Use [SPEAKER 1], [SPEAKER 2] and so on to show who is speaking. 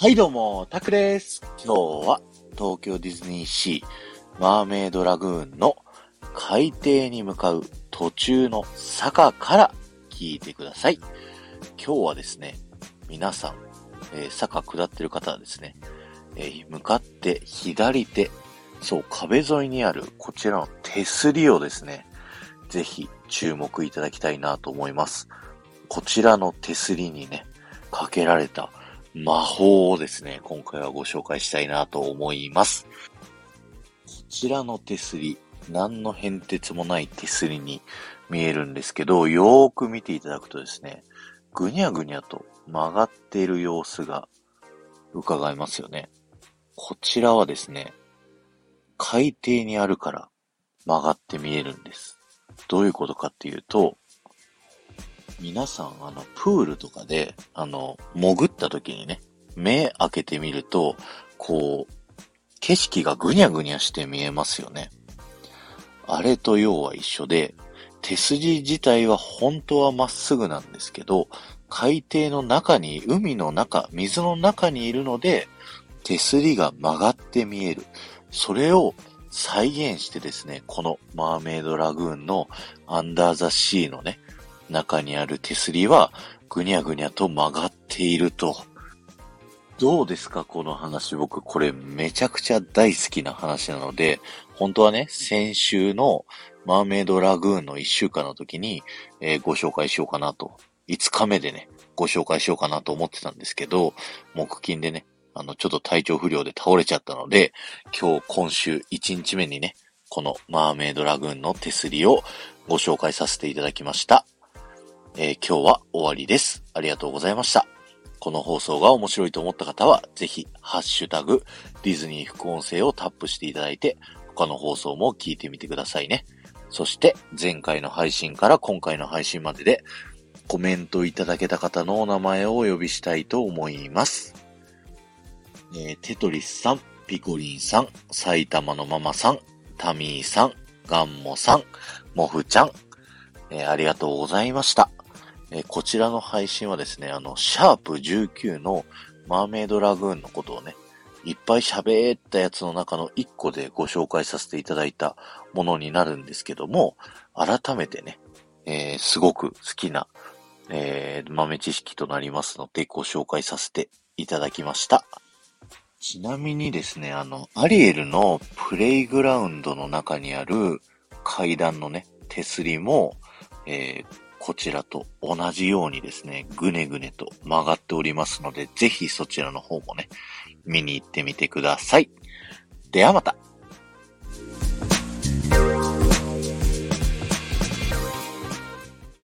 [SPEAKER 1] はいどうも、タクです。今日は東京ディズニーシーマーメイドラグーンの海底に向かう途中の坂から聞いてください。今日はですね、皆さん、えー、坂下ってる方はですね、えー、向かって左手、そう、壁沿いにあるこちらの手すりをですね、ぜひ注目いただきたいなと思います。こちらの手すりにね、かけられた魔法をですね、今回はご紹介したいなと思います。こちらの手すり、何の変哲もない手すりに見えるんですけど、よーく見ていただくとですね、ぐにゃぐにゃと曲がっている様子が伺えますよね。こちらはですね、海底にあるから曲がって見えるんです。どういうことかっていうと、皆さん、あの、プールとかで、あの、潜った時にね、目開けてみると、こう、景色がぐにゃぐにゃして見えますよね。あれと要は一緒で、手筋自体は本当はまっすぐなんですけど、海底の中に、海の中、水の中にいるので、手すりが曲がって見える。それを再現してですね、このマーメイドラグーンのアンダーザシーのね、中にある手すりはぐにゃぐにゃと曲がっていると。どうですかこの話。僕、これめちゃくちゃ大好きな話なので、本当はね、先週のマーメイドラグーンの1週間の時に、えー、ご紹介しようかなと。5日目でね、ご紹介しようかなと思ってたんですけど、木金でね、あの、ちょっと体調不良で倒れちゃったので、今日、今週1日目にね、このマーメイドラグーンの手すりをご紹介させていただきました。えー、今日は終わりです。ありがとうございました。この放送が面白いと思った方は、ぜひ、ハッシュタグ、ディズニー副音声をタップしていただいて、他の放送も聞いてみてくださいね。そして、前回の配信から今回の配信までで、コメントいただけた方のお名前をお呼びしたいと思います。えー、テトリスさん、ピコリンさん、埼玉のママさん、タミーさん、ガンモさん、モフちゃん、えー、ありがとうございました。えこちらの配信はですね、あの、シャープ19のマーメイドラグーンのことをね、いっぱい喋ったやつの中の1個でご紹介させていただいたものになるんですけども、改めてね、えー、すごく好きな、えー、豆知識となりますのでご紹介させていただきました。ちなみにですね、あの、アリエルのプレイグラウンドの中にある階段のね、手すりも、えー、こちらと同じようにですね、ぐねぐねと曲がっておりますので、ぜひそちらの方もね、見に行ってみてください。ではまた。